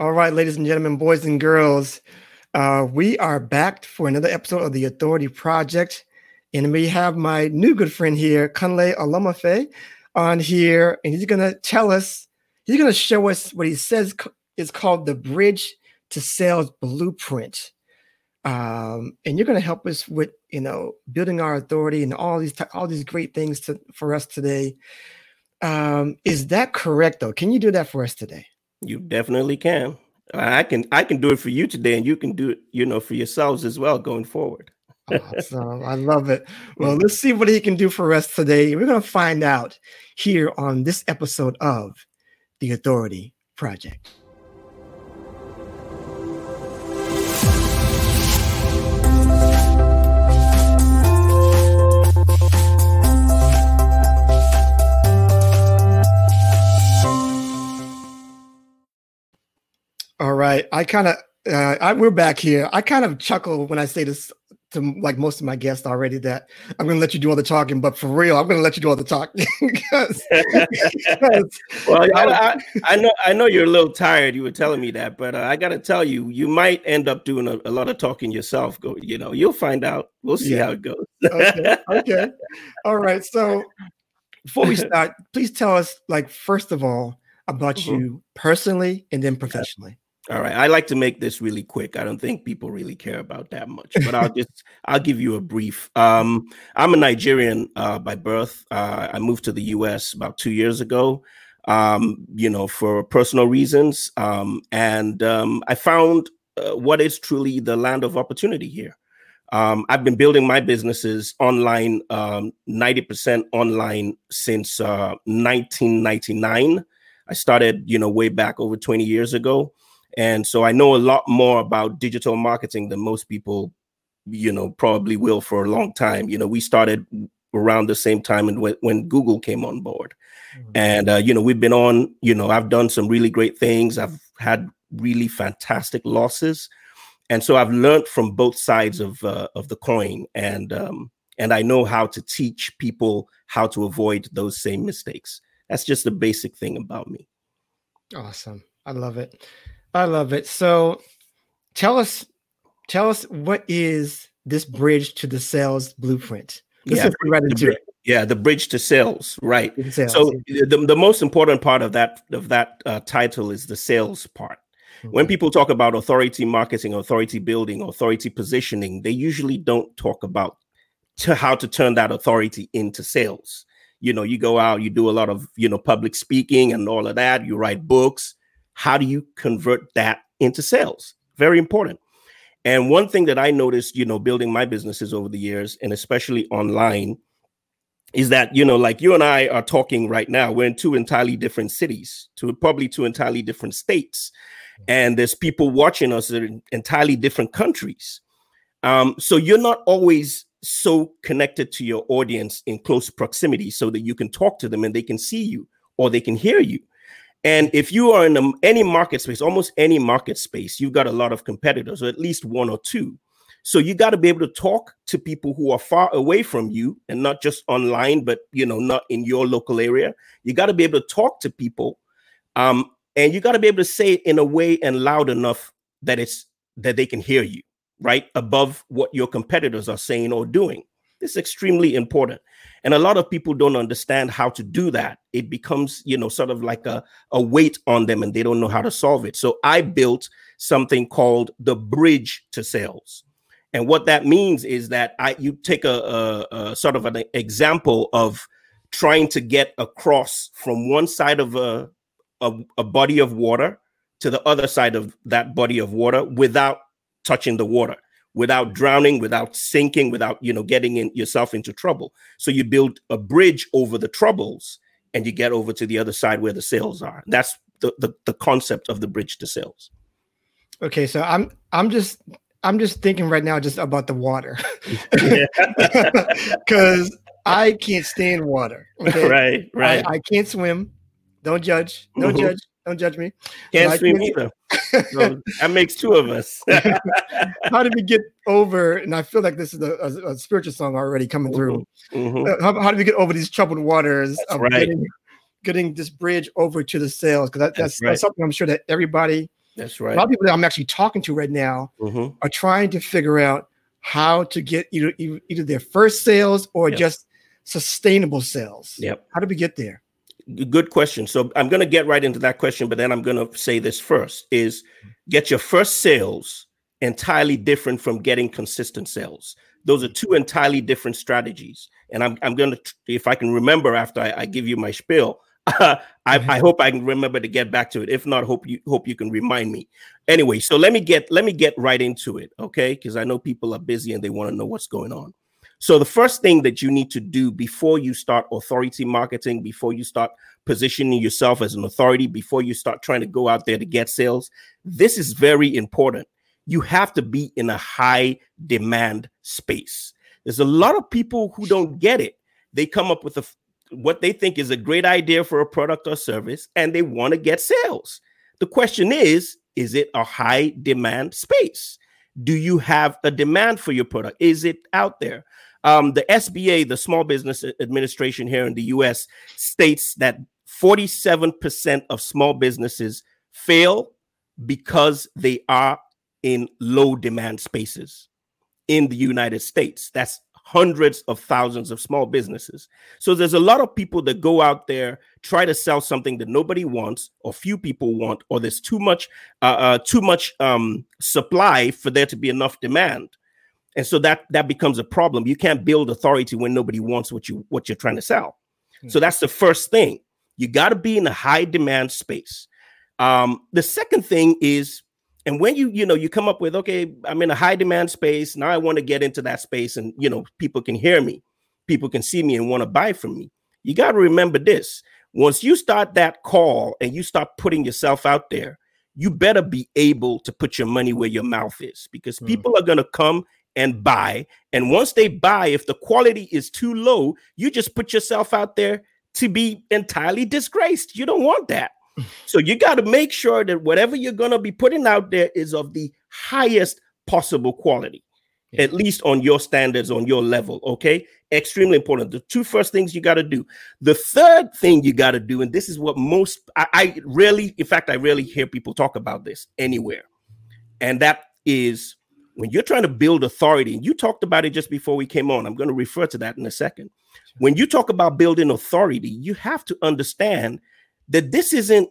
All right, ladies and gentlemen, boys and girls, uh, we are back for another episode of the Authority Project. And we have my new good friend here, Kunle Olomofe, on here. And he's going to tell us, he's going to show us what he says is called the Bridge to Sales Blueprint. Um, and you're going to help us with, you know, building our authority and all these, all these great things to, for us today. Um, is that correct, though? Can you do that for us today? You definitely can. I can I can do it for you today, and you can do it, you know, for yourselves as well going forward. awesome. I love it. Well, mm. let's see what he can do for us today. We're going to find out here on this episode of the Authority Project. All right. I kind of, uh, we're back here. I kind of chuckle when I say this to like most of my guests already that I'm going to let you do all the talking, but for real, I'm going to let you do all the talking. because, well, I, I, I, know I know you're a little tired. You were telling me that, but uh, I got to tell you, you might end up doing a, a, lot of talking yourself. Go, you know, you'll find out. We'll see yeah. how it goes. okay. Okay. All right. So before we start, please tell us, like, first of all, about mm-hmm. you personally and then professionally. All right. I like to make this really quick. I don't think people really care about that much, but I'll just I'll give you a brief. Um, I'm a Nigerian uh, by birth. Uh, I moved to the U.S. about two years ago. Um, you know, for personal reasons, um, and um, I found uh, what is truly the land of opportunity here. Um, I've been building my businesses online, um, 90% online since 1999. Uh, I started, you know, way back over 20 years ago. And so I know a lot more about digital marketing than most people, you know, probably will for a long time. You know, we started around the same time and when, when Google came on board. Mm-hmm. And, uh, you know, we've been on, you know, I've done some really great things. I've had really fantastic losses. And so I've learned from both sides of, uh, of the coin. And, um, and I know how to teach people how to avoid those same mistakes. That's just the basic thing about me. Awesome. I love it. I love it. So tell us tell us what is this bridge to the sales blueprint? Let's yeah, right into it. Yeah, the bridge to sales, right? Sales, so yeah. the, the most important part of that of that uh, title is the sales part. Mm-hmm. When people talk about authority marketing, authority building, authority positioning, they usually don't talk about to how to turn that authority into sales. You know, you go out, you do a lot of you know public speaking and all of that. You write books, how do you convert that into sales? Very important. And one thing that I noticed, you know, building my businesses over the years, and especially online, is that you know, like you and I are talking right now, we're in two entirely different cities, two probably two entirely different states, and there's people watching us in entirely different countries. Um, so you're not always so connected to your audience in close proximity, so that you can talk to them and they can see you or they can hear you. And if you are in a, any market space, almost any market space, you've got a lot of competitors, or at least one or two. So you got to be able to talk to people who are far away from you and not just online, but you know, not in your local area. You got to be able to talk to people. Um, and you got to be able to say it in a way and loud enough that it's that they can hear you, right? Above what your competitors are saying or doing. This is extremely important. And a lot of people don't understand how to do that. It becomes, you know, sort of like a, a weight on them and they don't know how to solve it. So I built something called the bridge to sales. And what that means is that I you take a, a, a sort of an example of trying to get across from one side of a, a, a body of water to the other side of that body of water without touching the water without drowning, without sinking, without you know getting in yourself into trouble. So you build a bridge over the troubles and you get over to the other side where the sales are. That's the, the, the concept of the bridge to sales. Okay, so I'm I'm just I'm just thinking right now just about the water. Cause I can't stand water. Okay? Right, right. I, I, can't swim. Don't judge. Don't mm-hmm. judge. Don't judge me. Can't swim either. so that makes two of us. how did we get over? And I feel like this is a, a, a spiritual song already coming through. Mm-hmm. mm-hmm. How, how, did we get over these troubled waters that's of right. getting, getting, this bridge over to the sales? Because that, that's, that's, right. that's, something I'm sure that everybody That's right. A lot of people that I'm actually talking to right now mm-hmm. are trying to figure out how to get either either their first sales or yep. just sustainable sales. Yep. How do we get there? Good question. So I'm going to get right into that question, but then I'm going to say this first: is get your first sales entirely different from getting consistent sales. Those are two entirely different strategies. And I'm, I'm going to, if I can remember after I, I give you my spiel, I, I, mm-hmm. hope I can remember to get back to it. If not, hope you hope you can remind me. Anyway, so let me get let me get right into it, okay? Because I know people are busy and they want to know what's going on. So the first thing that you need to do before you start authority marketing, before you start positioning yourself as an authority, before you start trying to go out there to get sales, this is very important you have to be in a high demand space. There's a lot of people who don't get it. They come up with a what they think is a great idea for a product or service and they want to get sales. The question is, is it a high demand space? Do you have a demand for your product? Is it out there? Um, the SBA, the Small Business Administration here in the US, states that 47% of small businesses fail because they are in low demand spaces in the United States. That's hundreds of thousands of small businesses. So there's a lot of people that go out there try to sell something that nobody wants or few people want or there's too much uh, uh, too much um, supply for there to be enough demand. And so that that becomes a problem. You can't build authority when nobody wants what you what you're trying to sell. Mm-hmm. So that's the first thing. You got to be in a high demand space. Um, the second thing is and when you, you know, you come up with, okay, I'm in a high demand space. Now I want to get into that space and, you know, people can hear me, people can see me and want to buy from me. You got to remember this. Once you start that call and you start putting yourself out there, you better be able to put your money where your mouth is because mm. people are going to come and buy. And once they buy, if the quality is too low, you just put yourself out there to be entirely disgraced. You don't want that. So you got to make sure that whatever you're going to be putting out there is of the highest possible quality, yeah. at least on your standards, on your level. Okay. Extremely important. The two first things you got to do. The third thing you got to do, and this is what most, I, I rarely, in fact, I rarely hear people talk about this anywhere. And that is when you're trying to build authority, and you talked about it just before we came on. I'm going to refer to that in a second. When you talk about building authority, you have to understand that this isn't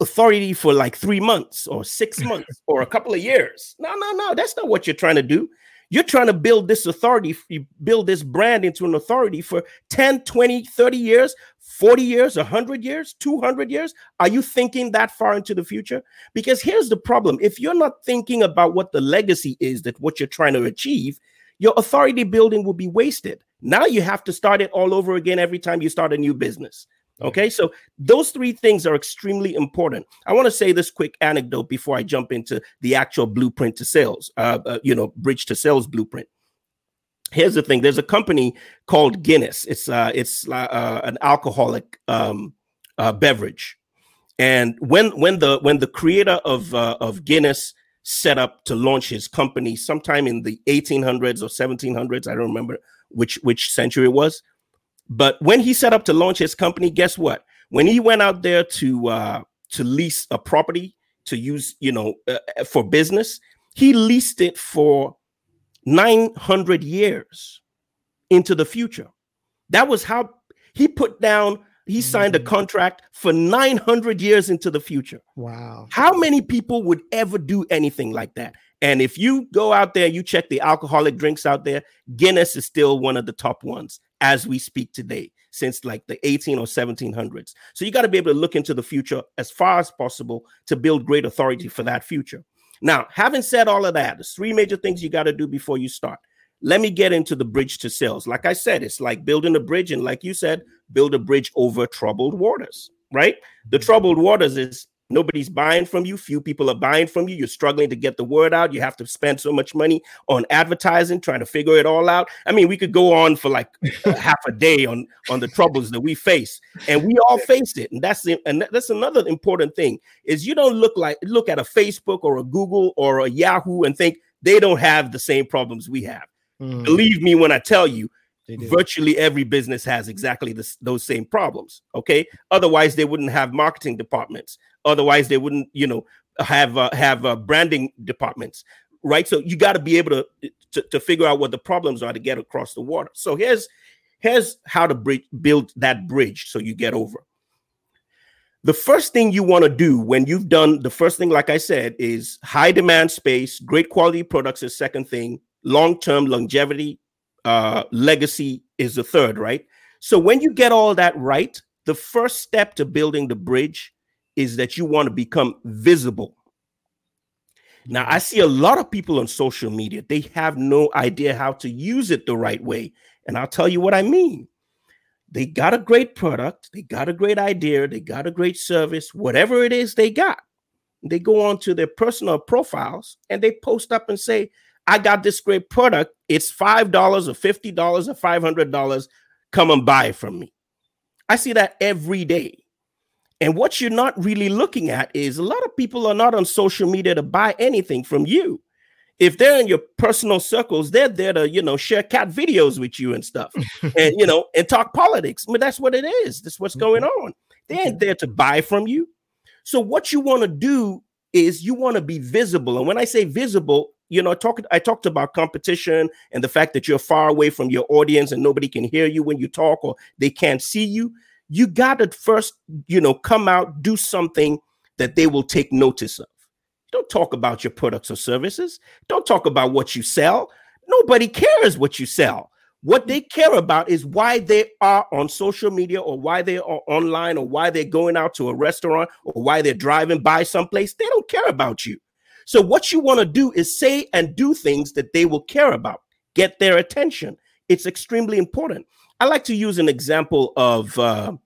authority for like three months or six months or a couple of years. No, no, no. That's not what you're trying to do. You're trying to build this authority, you build this brand into an authority for 10, 20, 30 years, 40 years, 100 years, 200 years. Are you thinking that far into the future? Because here's the problem if you're not thinking about what the legacy is that what you're trying to achieve, your authority building will be wasted. Now you have to start it all over again every time you start a new business. Okay, so those three things are extremely important. I want to say this quick anecdote before I jump into the actual blueprint to sales, uh, uh, you know, bridge to sales blueprint. Here's the thing: there's a company called Guinness. It's uh, it's uh, uh an alcoholic um, uh, beverage, and when when the when the creator of uh, of Guinness set up to launch his company sometime in the 1800s or 1700s, I don't remember which which century it was but when he set up to launch his company, guess what? When he went out there to uh, to lease a property to use, you know, uh, uh for business, he leased it for 900 years into the future. That was how he put down he signed a mm. contract for 900 years into the future. Wow. How many people would ever do anything like that? And if you go out there, you check the alcoholic drinks out there, Guinness is still one of the top ones as we speak today, since like the 18 or 1700s. So you got to be able to look into the future as far as possible to build great authority for that future. Now, having said all of that, there's three major things you got to do before you start. Let me get into the bridge to sales. Like I said, it's like building a bridge, and like you said, build a bridge over troubled waters, right? The troubled waters is Nobody's buying from you. Few people are buying from you. You're struggling to get the word out. You have to spend so much money on advertising, trying to figure it all out. I mean, we could go on for like half a day on on the troubles that we face, and we all face it. And that's the, and that's another important thing is you don't look like look at a Facebook or a Google or a Yahoo and think they don't have the same problems we have. Mm. Believe me when I tell you, virtually every business has exactly this, those same problems okay otherwise they wouldn't have marketing departments otherwise they wouldn't you know have uh, have uh, branding departments, right? So you got to be able to, to to figure out what the problems are to get across the water. So here's here's how to build that bridge so you get over. The first thing you want to do when you've done the first thing, like I said, is high demand space, great quality products is second thing, long term longevity, uh, legacy is the third, right? So when you get all that right, the first step to building the bridge is that you want to become visible. Now, I see a lot of people on social media, they have no idea how to use it the right way. And I'll tell you what I mean. They got a great product, they got a great idea, they got a great service, whatever it is they got. They go on to their personal profiles and they post up and say, I got this great product. It's $5 or $50 or $500. Come and buy it from me. I see that every day. And what you're not really looking at is a lot of people are not on social media to buy anything from you. If they're in your personal circles, they're there to, you know, share cat videos with you and stuff and, you know, and talk politics. I mean, that's what it is. That's what's mm-hmm. going on. They ain't there to buy from you. So what you want to do is you want to be visible. And when I say visible, you know, I talked I talked about competition and the fact that you're far away from your audience and nobody can hear you when you talk or they can't see you. You got to first, you know, come out, do something that they will take notice of. Don't talk about your products or services. Don't talk about what you sell. Nobody cares what you sell. What they care about is why they are on social media or why they are online or why they're going out to a restaurant or why they're driving by someplace. They don't care about you. So, what you want to do is say and do things that they will care about, get their attention. It's extremely important. I like to use an example of uh,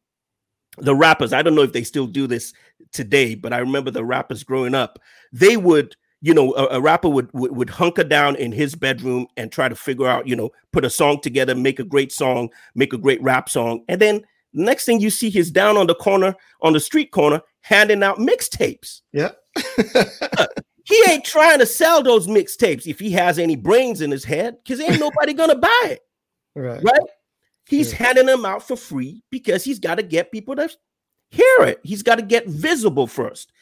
the rappers. I don't know if they still do this today, but I remember the rappers growing up. They would, you know, a, a rapper would, would, would hunker down in his bedroom and try to figure out, you know, put a song together, make a great song, make a great rap song, and then next thing you see, he's down on the corner, on the street corner, handing out mixtapes. Yeah. He ain't trying to sell those mixtapes if he has any brains in his head, because ain't nobody gonna buy it. Right. Right. He's yeah. handing them out for free because he's got to get people to hear it. He's got to get visible first.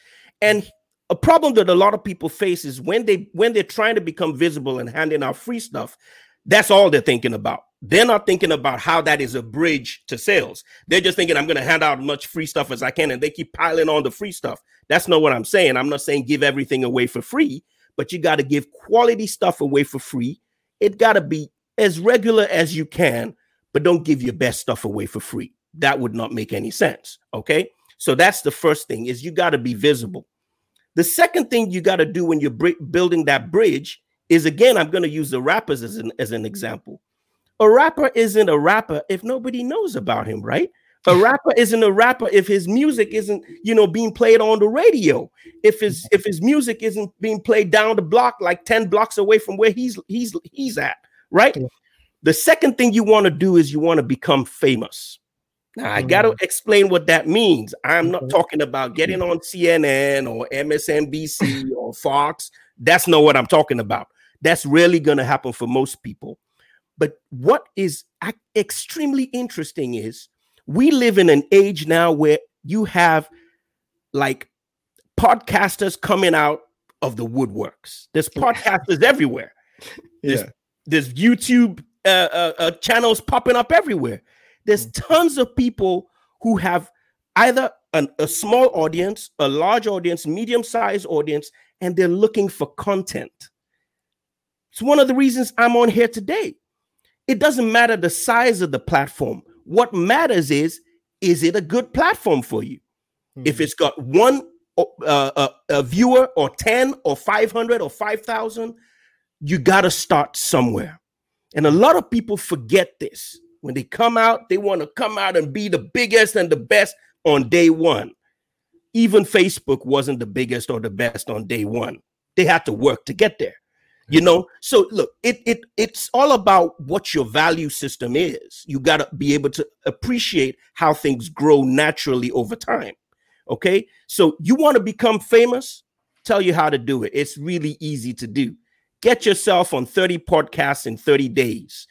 And a problem that a lot of people face is when they when they're trying to become visible and handing out free stuff, that's all they're thinking about. They're not thinking about how that is a bridge to sales. They're just thinking, I'm going to hand out as much free stuff as I can. And they keep piling on the free stuff. That's not what I'm saying. I'm not saying give everything away for free, but you got to give quality stuff away for free. It got to be as regular as you can, but don't give your best stuff away for free. That would not make any sense. Okay. So that's the first thing is you got to be visible. The second thing you got to do when you're building that bridge is again, I'm going to use the rappers as an, as an example. A rapper isn't a rapper if nobody knows about him, right? A rapper isn't a rapper if his music isn't, you know, being played on the radio. If his mm-hmm. if his music isn't being played down the block, like 10 blocks away from where he's he's he's at, right? Yeah. The second thing you want to do is you want to become famous. Now, I got to mm. Mm-hmm. explain what that means. I'm not mm-hmm. talking about getting on CNN or MSNBC or Fox. That's not what I'm talking about. That's really going to happen for most people. But what is extremely interesting is we live in an age now where you have like podcasters coming out of the woodworks. There's podcasters everywhere. There's, yeah. there's YouTube uh, uh, uh, channels popping up everywhere. There's mm. tons of people who have either an, a small audience, a large audience, medium sized audience, and they're looking for content. It's one of the reasons I'm on here today. It doesn't matter the size of the platform. What matters is, is it a good platform for you? Mm-hmm. If it's got one uh, uh, a viewer or 10 or 500 or 5,000, you got to start somewhere. And a lot of people forget this. When they come out, they want to come out and be the biggest and the best on day one. Even Facebook wasn't the biggest or the best on day one. They had to work to get there you know? So look it it it's all about what your value system is. You got to be able to appreciate how things grow naturally over time okay? So you want to become famous? Tell you how to do it. It's really easy to do. Get yourself on 30 podcasts in 30 days.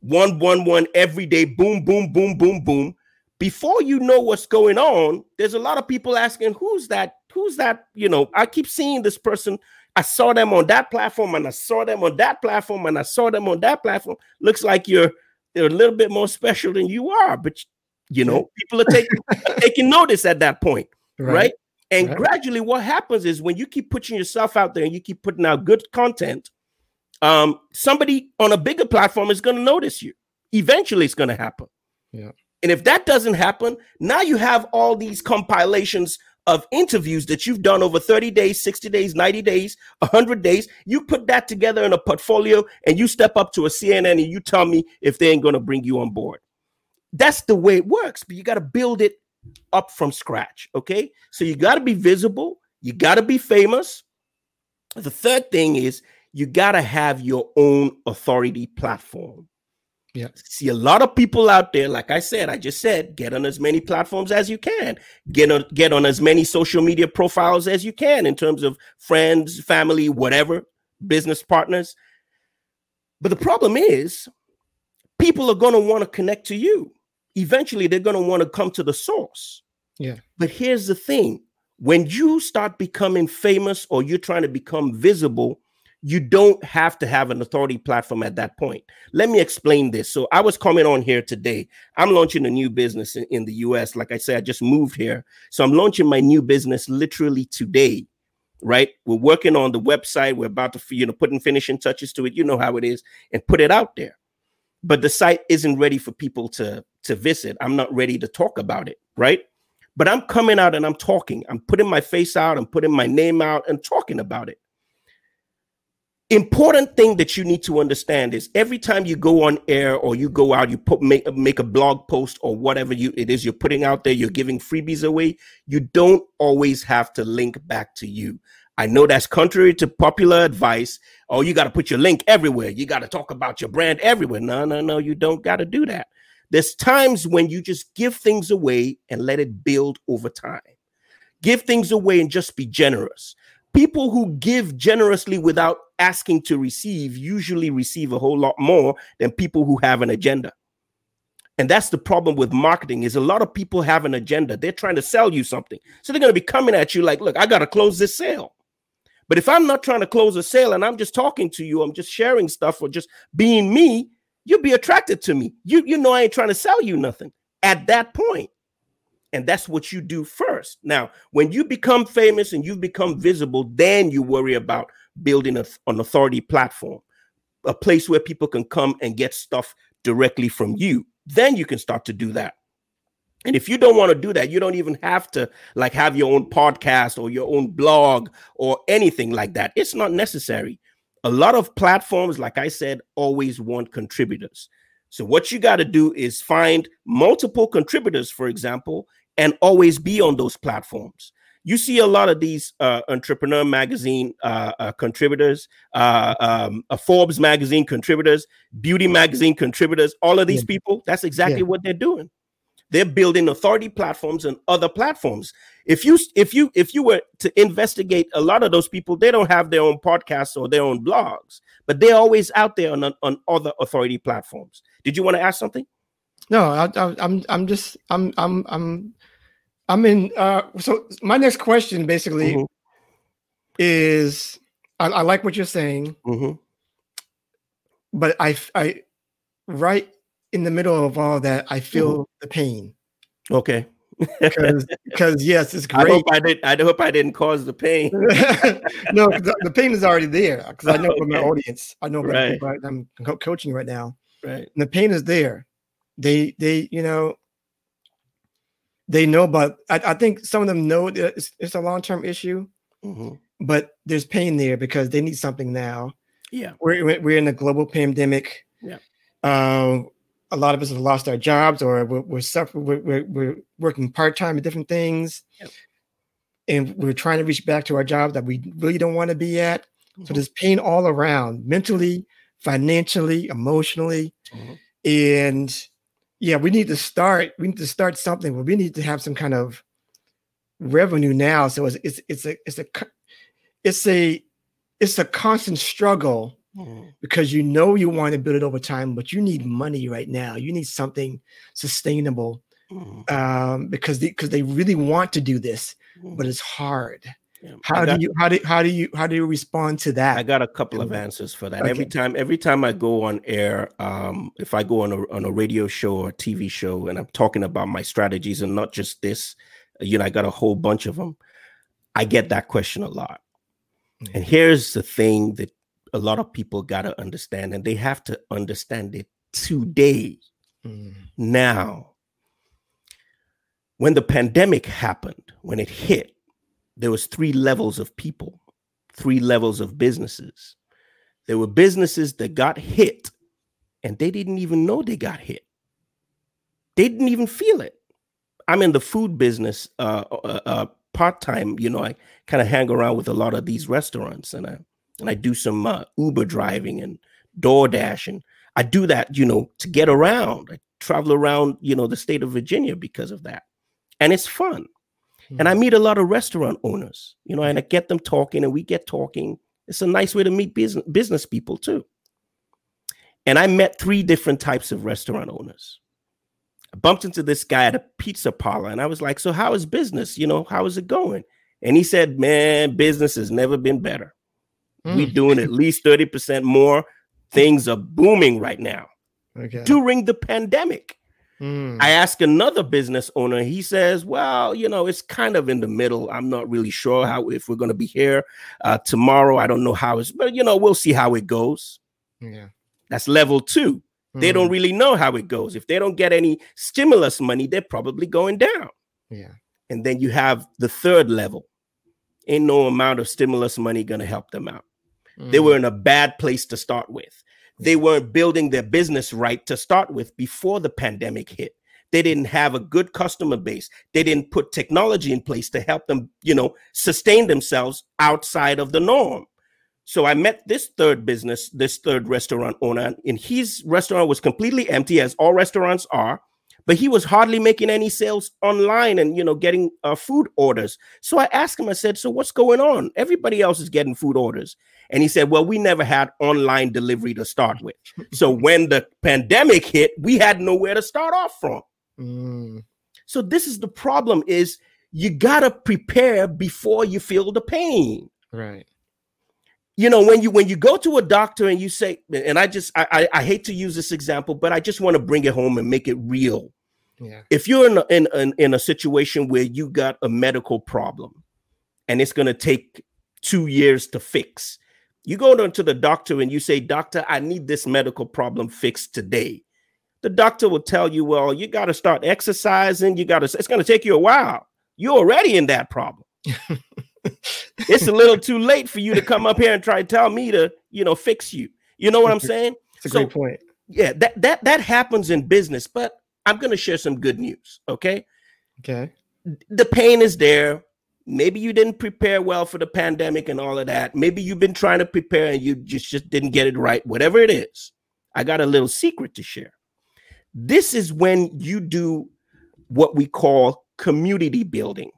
One one one every day. Boom boom boom boom boom. Before you know what's going on, there's a lot of people asking, who's that? Who's that? You know, I keep seeing this person. I saw them on that platform and I saw them on that platform and I saw them on that platform. Looks like you're they're a little bit more special than you are, but you know, people are taking taking notice at that point, right? right? And right. gradually, what happens is when you keep putting yourself out there and you keep putting out good content, um, somebody on a bigger platform is going to notice you. Eventually, it's going to happen. Yeah. And if that doesn't happen, now you have all these compilations of interviews that you've done over 30 days, 60 days, 90 days, 100 days. You put that together in a portfolio and you step up to a CNN and you tell me if they ain't going to bring you on board. That's the way it works, but you got to build it up from scratch. Okay. So you got to be visible, you got to be famous. The third thing is you got to have your own authority platform. Yeah. See a lot of people out there, like I said, I just said, get on as many platforms as you can. Get on get on as many social media profiles as you can in terms of friends, family, whatever, business partners. But the problem is people are going to want to connect to you. Eventually they're going to want to come to the source. Yeah. But here's the thing. When you start becoming famous or you're trying to become visible, you don't have to have an authority platform at that point. Let me explain this. So I was coming on here today. I'm launching a new business in, in, the US. Like I said, I just moved here. So I'm launching my new business literally today. Right. We're working on the website. We're about to, you know, putting finishing touches to it. You know how it is, and put it out there. But the site isn't ready for people to to visit. I'm not ready to talk about it. Right. But I'm coming out and I'm talking. I'm putting my face out. I'm putting my name out and talking about it important thing that you need to understand is every time you go on air or you go out you put make, make a blog post or whatever you it is you're putting out there you're giving freebies away you don't always have to link back to you. I know that's contrary to popular advice. Oh you got to put your link everywhere. You got to talk about your brand everywhere. No no no you don't got to do that. There's times when you just give things away and let it build over time. Give things away and just be generous people who give generously without asking to receive usually receive a whole lot more than people who have an agenda. And that's the problem with marketing is a lot of people have an agenda. They're trying to sell you something. So they're going to be coming at you like look i got to close this sale. But if i'm not trying to close a sale and i'm just talking to you i'm just sharing stuff or just being me you'll be attracted to me. You you know i ain't trying to sell you nothing. At that point and that's what you do first. Now, when you become famous and you become visible, then you worry about building a, an authority platform, a place where people can come and get stuff directly from you. Then you can start to do that. And if you don't want to do that, you don't even have to like have your own podcast or your own blog or anything like that. It's not necessary. A lot of platforms, like I said, always want contributors. So what you got to do is find multiple contributors, for example, and always be on those platforms. You see a lot of these uh, entrepreneur magazine uh, uh, contributors, uh, um, a Forbes magazine contributors, beauty magazine contributors. All of these yeah. people, that's exactly yeah. what they're doing. They're building authority platforms and other platforms. If you if you if you were to investigate a lot of those people, they don't have their own podcasts or their own blogs, but they're always out there on on other authority platforms. Did you want to ask something? No, I, I, I'm I'm just I'm I'm I'm I mean, uh, so my next question basically mm-hmm. is I, I, like what you're saying, mm-hmm. but I, I, right in the middle of all that, I feel mm-hmm. the pain. Okay. Because yes, it's great. I hope I did. I hope I didn't cause the pain. no, the, the, pain is already there because I know okay. from my audience. I know right. I'm coaching right now. Right. And the pain is there. They, they, you know, they know but I, I think some of them know that it's, it's a long-term issue, mm-hmm. but there's pain there because they need something now. Yeah. We're, we're in a global pandemic. Yeah. Um, a lot of us have lost our jobs or we're, we're suffering, we're, we're, we're working part-time at different things. And we're trying to reach back to our job that we really don't want to be at. Mm-hmm. So there's pain all around, mentally, financially, emotionally. Mm-hmm. And yeah, we need to start. We need to start something. But we need to have some kind of revenue now. So it's it's it's a it's a it's a it's a constant struggle mm. because you know you want to build it over time, but you need money right now. You need something sustainable mm-hmm. um, because because they, they really want to do this, mm-hmm. but it's hard. Yeah. How got, do you how do how do you how do you respond to that? I got a couple of answers for that. Okay. Every time every time I go on air, um, if I go on a on a radio show or TV show and I'm talking about my strategies and not just this, you know, I got a whole bunch of them. I get that question a lot. Mm-hmm. And here's the thing that a lot of people got to understand, and they have to understand it today, mm-hmm. now. When the pandemic happened, when it hit, there was three levels of people, three levels of businesses. There were businesses that got hit and they didn't even know they got hit. They didn't even feel it. I'm in the food business uh, uh, uh, part time. You know, I kind of hang around with a lot of these restaurants, and I and I do some uh, Uber driving and DoorDash, and I do that, you know, to get around. I travel around, you know, the state of Virginia because of that, and it's fun. And I hmm. meet a lot of restaurant owners, you know, and I get them talking and we get talking. It's a nice way to meet business, business people too. And I met three different types of restaurant owners. I bumped into this guy at a pizza parlor and I was like, So, how is business? You know, how is it going? And he said, Man, business has never been better. Mm. We're doing at least 30% more. Things are booming right now okay. during the pandemic. Mm. I ask another business owner, he says, Well, you know, it's kind of in the middle. I'm not really sure how if we're going to be here uh, tomorrow. I don't know how it's, but you know, we'll see how it goes. Yeah. That's level two. Mm. They don't mm. really know how it goes. If they don't get any stimulus money, they're probably going down. Yeah. And then you have the third level. Ain't no amount of stimulus money going to help them out. Mm. They were in a bad place to start with. They weren't building their business right to start with before the pandemic hit. They didn't have a good customer base. They didn't put technology in place to help them, you know, sustain themselves outside of the norm. So I met this third business, this third restaurant owner, and his restaurant was completely empty, as all restaurants are but he was hardly making any sales online and you know getting uh, food orders so i asked him i said so what's going on everybody else is getting food orders and he said well we never had online delivery to start with. So when the pandemic hit we had nowhere to start off from. Mm. so this is the problem is you gotta prepare before you feel the pain. Right. You know when you when you go to a doctor and you say and i just i i, I hate to use this example but i just want to bring it home and make it real. Yeah. if you're in a, in, in, in a situation where you got a medical problem and it's going to take two years to fix you go to the doctor and you say doctor i need this medical problem fixed today the doctor will tell you well you got to start exercising you got to it's going to take you a while you're already in that problem it's a little too late for you to come up here and try to tell me to, you know, fix you. You know what I'm saying? It's a so, great point. Yeah, that that that happens in business, but I'm going to share some good news, okay? Okay. The pain is there. Maybe you didn't prepare well for the pandemic and all of that. Maybe you've been trying to prepare and you just, just didn't get it right. Whatever it is, I got a little secret to share. This is when you do what we call community building.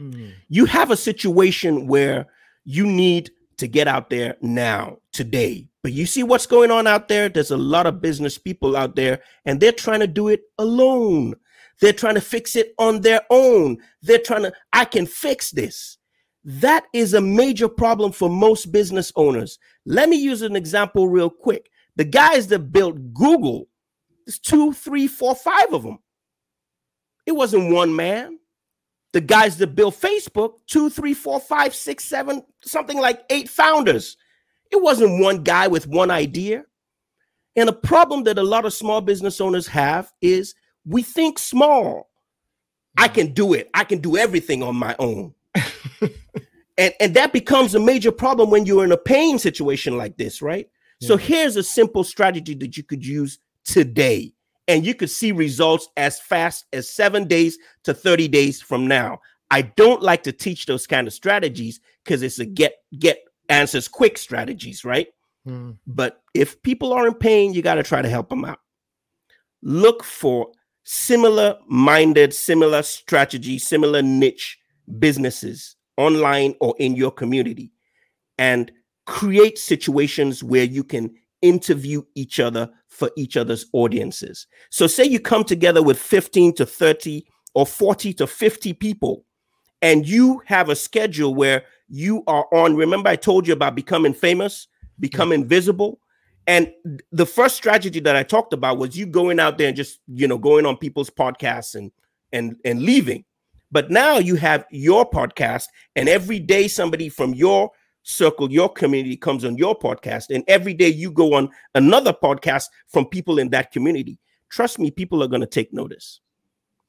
Mm. You have a situation where you need to get out there now, today. But you see what's going on out there? There's a lot of business people out there, and they're trying to do it alone. They're trying to fix it on their own. They're trying to, I can fix this. That is a major problem for most business owners. Let me use an example real quick. The guys that built Google, there's two, three, four, five of them. It wasn't one man the guys that built Facebook, two, three, four, five, six, seven, something like eight founders. It wasn't one guy with one idea. And a problem that a lot of small business owners have is we think small. I can do it. I can do everything on my own. and, and that becomes a major problem when you're in a pain situation like this, right? Yeah. So here's a simple strategy that you could use today and you could see results as fast as seven days to 30 days from now. I don't like to teach those kind of strategies because it's a get get answers quick strategies, right? Mm. But if people are in pain, you got to try to help them out. Look for similar minded, similar strategy, similar niche businesses online or in your community and create situations where you can interview each other for each other's audiences. So, say you come together with 15 to 30 or 40 to 50 people, and you have a schedule where you are on. Remember, I told you about becoming famous, becoming yeah. visible. And the first strategy that I talked about was you going out there and just, you know, going on people's podcasts and and and leaving. But now you have your podcast, and every day somebody from your circle, your community comes on your podcast, and every day you go on another podcast from people in that community. Trust me, people are going to take notice.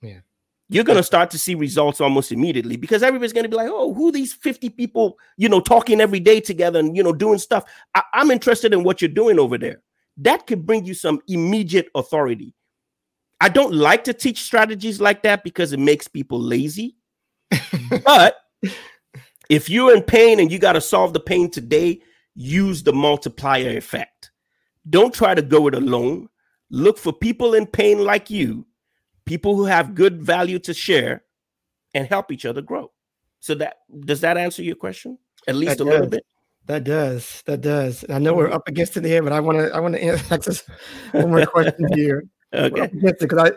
Yeah. You're going to start to see results almost immediately because everybody's going to be like, oh, who these 50 people, you know, talking every day together and, you know, doing stuff. I- I'm interested in what you're doing over there. That could bring you some immediate authority. I don't like to teach strategies like that because it makes people lazy. but if you're in pain and you got to solve the pain today, use the multiplier effect. Don't try to go it alone. Look for people in pain like you, people who have good value to share, and help each other grow. So that does that answer your question? At least that a does. little bit. That does. That does. I know we're up against it here, but I want to. I want to answer one more question here. Okay. Because I,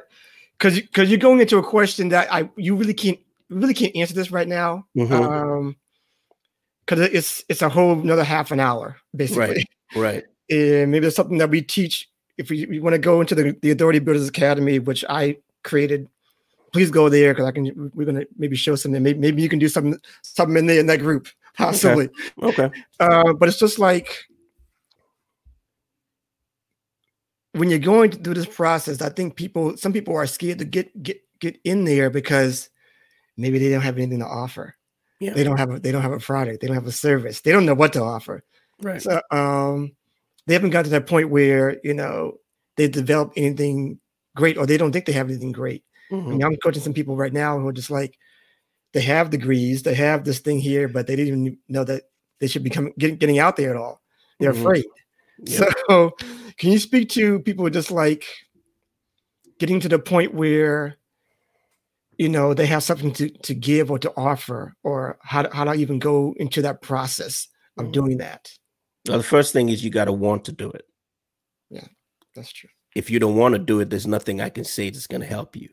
because because you're going into a question that I you really can't really can't answer this right now. Mm-hmm. Um, because it's it's a whole another half an hour basically. Right. Right. And maybe it's something that we teach if we, we want to go into the, the Authority Builders Academy, which I created. Please go there because I can. We're gonna maybe show something. Maybe maybe you can do something something in there in that group possibly. Okay. okay. Uh, but it's just like when you're going through this process, I think people, some people are scared to get get get in there because maybe they don't have anything to offer. Yeah. They don't have a they don't have a product, they don't have a service, they don't know what to offer. Right. So um they haven't got to that point where you know they develop anything great or they don't think they have anything great. Mm-hmm. I mean, I'm coaching some people right now who are just like they have degrees, they have this thing here, but they didn't even know that they should be coming getting, getting out there at all. They're mm-hmm. afraid. Yeah. So can you speak to people just like getting to the point where you know they have something to, to give or to offer or how to, how to even go into that process of mm-hmm. doing that well, the first thing is you got to want to do it yeah that's true if you don't want to do it there's nothing i can say that's going to help you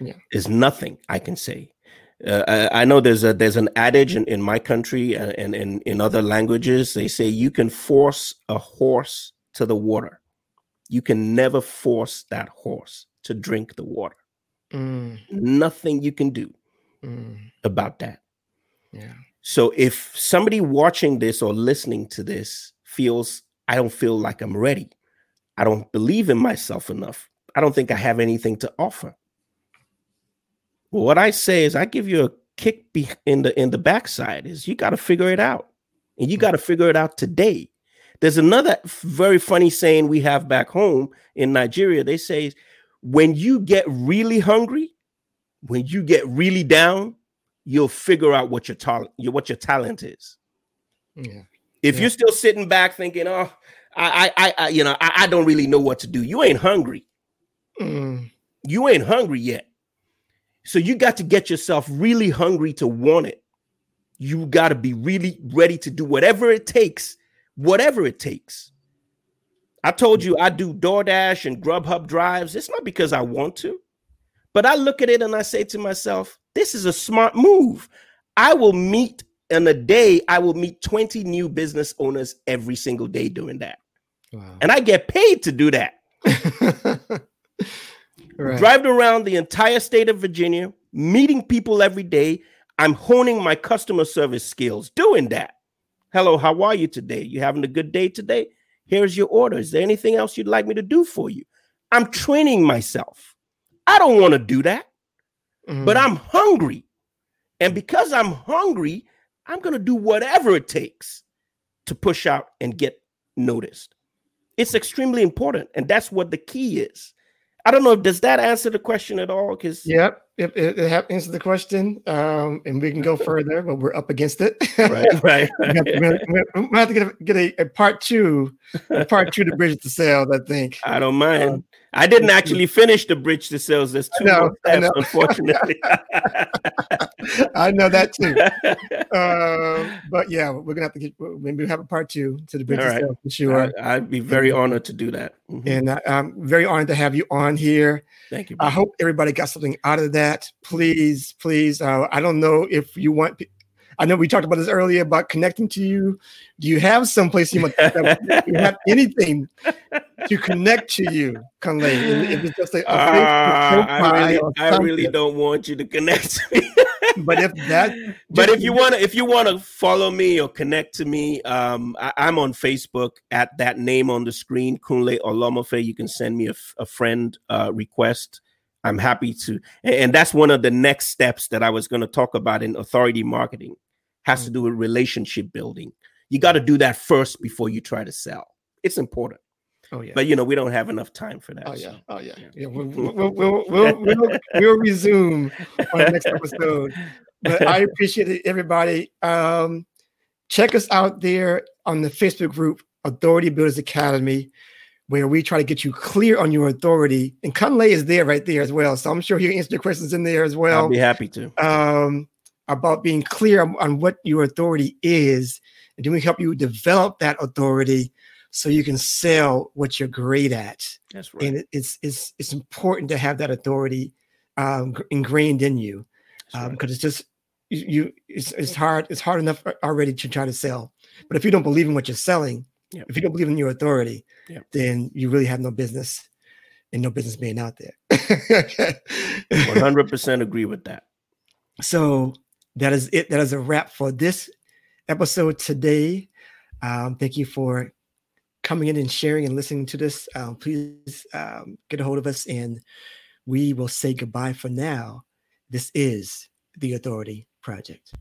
yeah there's nothing i can say uh, I, I, know there's a there's an adage in, in my country and, and, and in other languages they say you can force a horse to the water you can never force that horse to drink the water Mm. Nothing you can do mm. about that. Yeah. So if somebody watching this or listening to this feels I don't feel like I'm ready, I don't believe in myself enough, I don't think I have anything to offer. Well, what I say is I give you a kick in the in the backside is you got to figure it out. And you hmm. got to figure it out today. There's another very funny saying we have back home in Nigeria. They say when you get really hungry, when you get really down, you'll figure out what your talent, what your talent is. Yeah. If yeah. you're still sitting back thinking, "Oh, I, I, I you know, I, I, don't really know what to do," you ain't hungry. Mm. You ain't hungry yet. So you got to get yourself really hungry to want it. You got to be really ready to do whatever it takes, whatever it takes. I told you I do DoorDash and Grubhub drives. It's not because I want to, but I look at it and I say to myself, this is a smart move. I will meet in a day, I will meet 20 new business owners every single day doing that. Wow. And I get paid to do that. right. Driving around the entire state of Virginia, meeting people every day. I'm honing my customer service skills doing that. Hello, how are you today? You having a good day today? Here's your order. Is there anything else you'd like me to do for you? I'm training myself. I don't want to do that, mm-hmm. but I'm hungry. And because I'm hungry, I'm going to do whatever it takes to push out and get noticed. It's extremely important. And that's what the key is. I don't know. If does that answer the question at all? Because yep, it, it, it answers the question, um, and we can go further, but we're up against it. right, right. we, have to, we have to get a, get a, a part two, a part two to bridge the sales. I think. I don't mind. Um, I didn't actually finish the bridge to sales. There's two steps, unfortunately. I know that too. Uh, but yeah, we're gonna have to get maybe we have a part two to the bridge All to right. sales for sure. I, would be very honored to do that. Mm-hmm. And I, I'm very honored to have you on here. Thank you. I hope everybody got something out of that. Please, please. Uh, I don't know if you want I know we talked about this earlier about connecting to you. Do you have someplace you, want, you have anything to connect to you, Kunle? If it's just a, a uh, I really, I really don't want you to connect to me. but if that, but if you want to, if you want to follow me or connect to me, um, I, am on Facebook at that name on the screen, Kunle Olomofe. You can send me a, a friend uh, request. I'm happy to, and that's one of the next steps that I was going to talk about in authority marketing has mm. to do with relationship building. You got to do that first before you try to sell. It's important. Oh yeah. But you know, we don't have enough time for that. Oh yeah. So. Oh yeah. Yeah. We'll we'll, we'll, we'll, we'll, we'll resume on the next episode. But I appreciate it, everybody. Um, check us out there on the Facebook group Authority Builders Academy, where we try to get you clear on your authority. And Kunle is there right there as well. So I'm sure he'll answer your questions in there as well. I'll be happy to. Um, about being clear on what your authority is, and then we help you develop that authority so you can sell what you're great at. That's right. And it's it's it's important to have that authority um, ingrained in you because um, right. it's just you. It's, it's hard. It's hard enough already to try to sell, but if you don't believe in what you're selling, yep. if you don't believe in your authority, yep. then you really have no business and no business being out there. 100% agree with that. So that is it. That is a wrap for this episode today. Um, thank you for coming in and sharing and listening to this. Um, please um, get a hold of us and we will say goodbye for now. This is the Authority Project.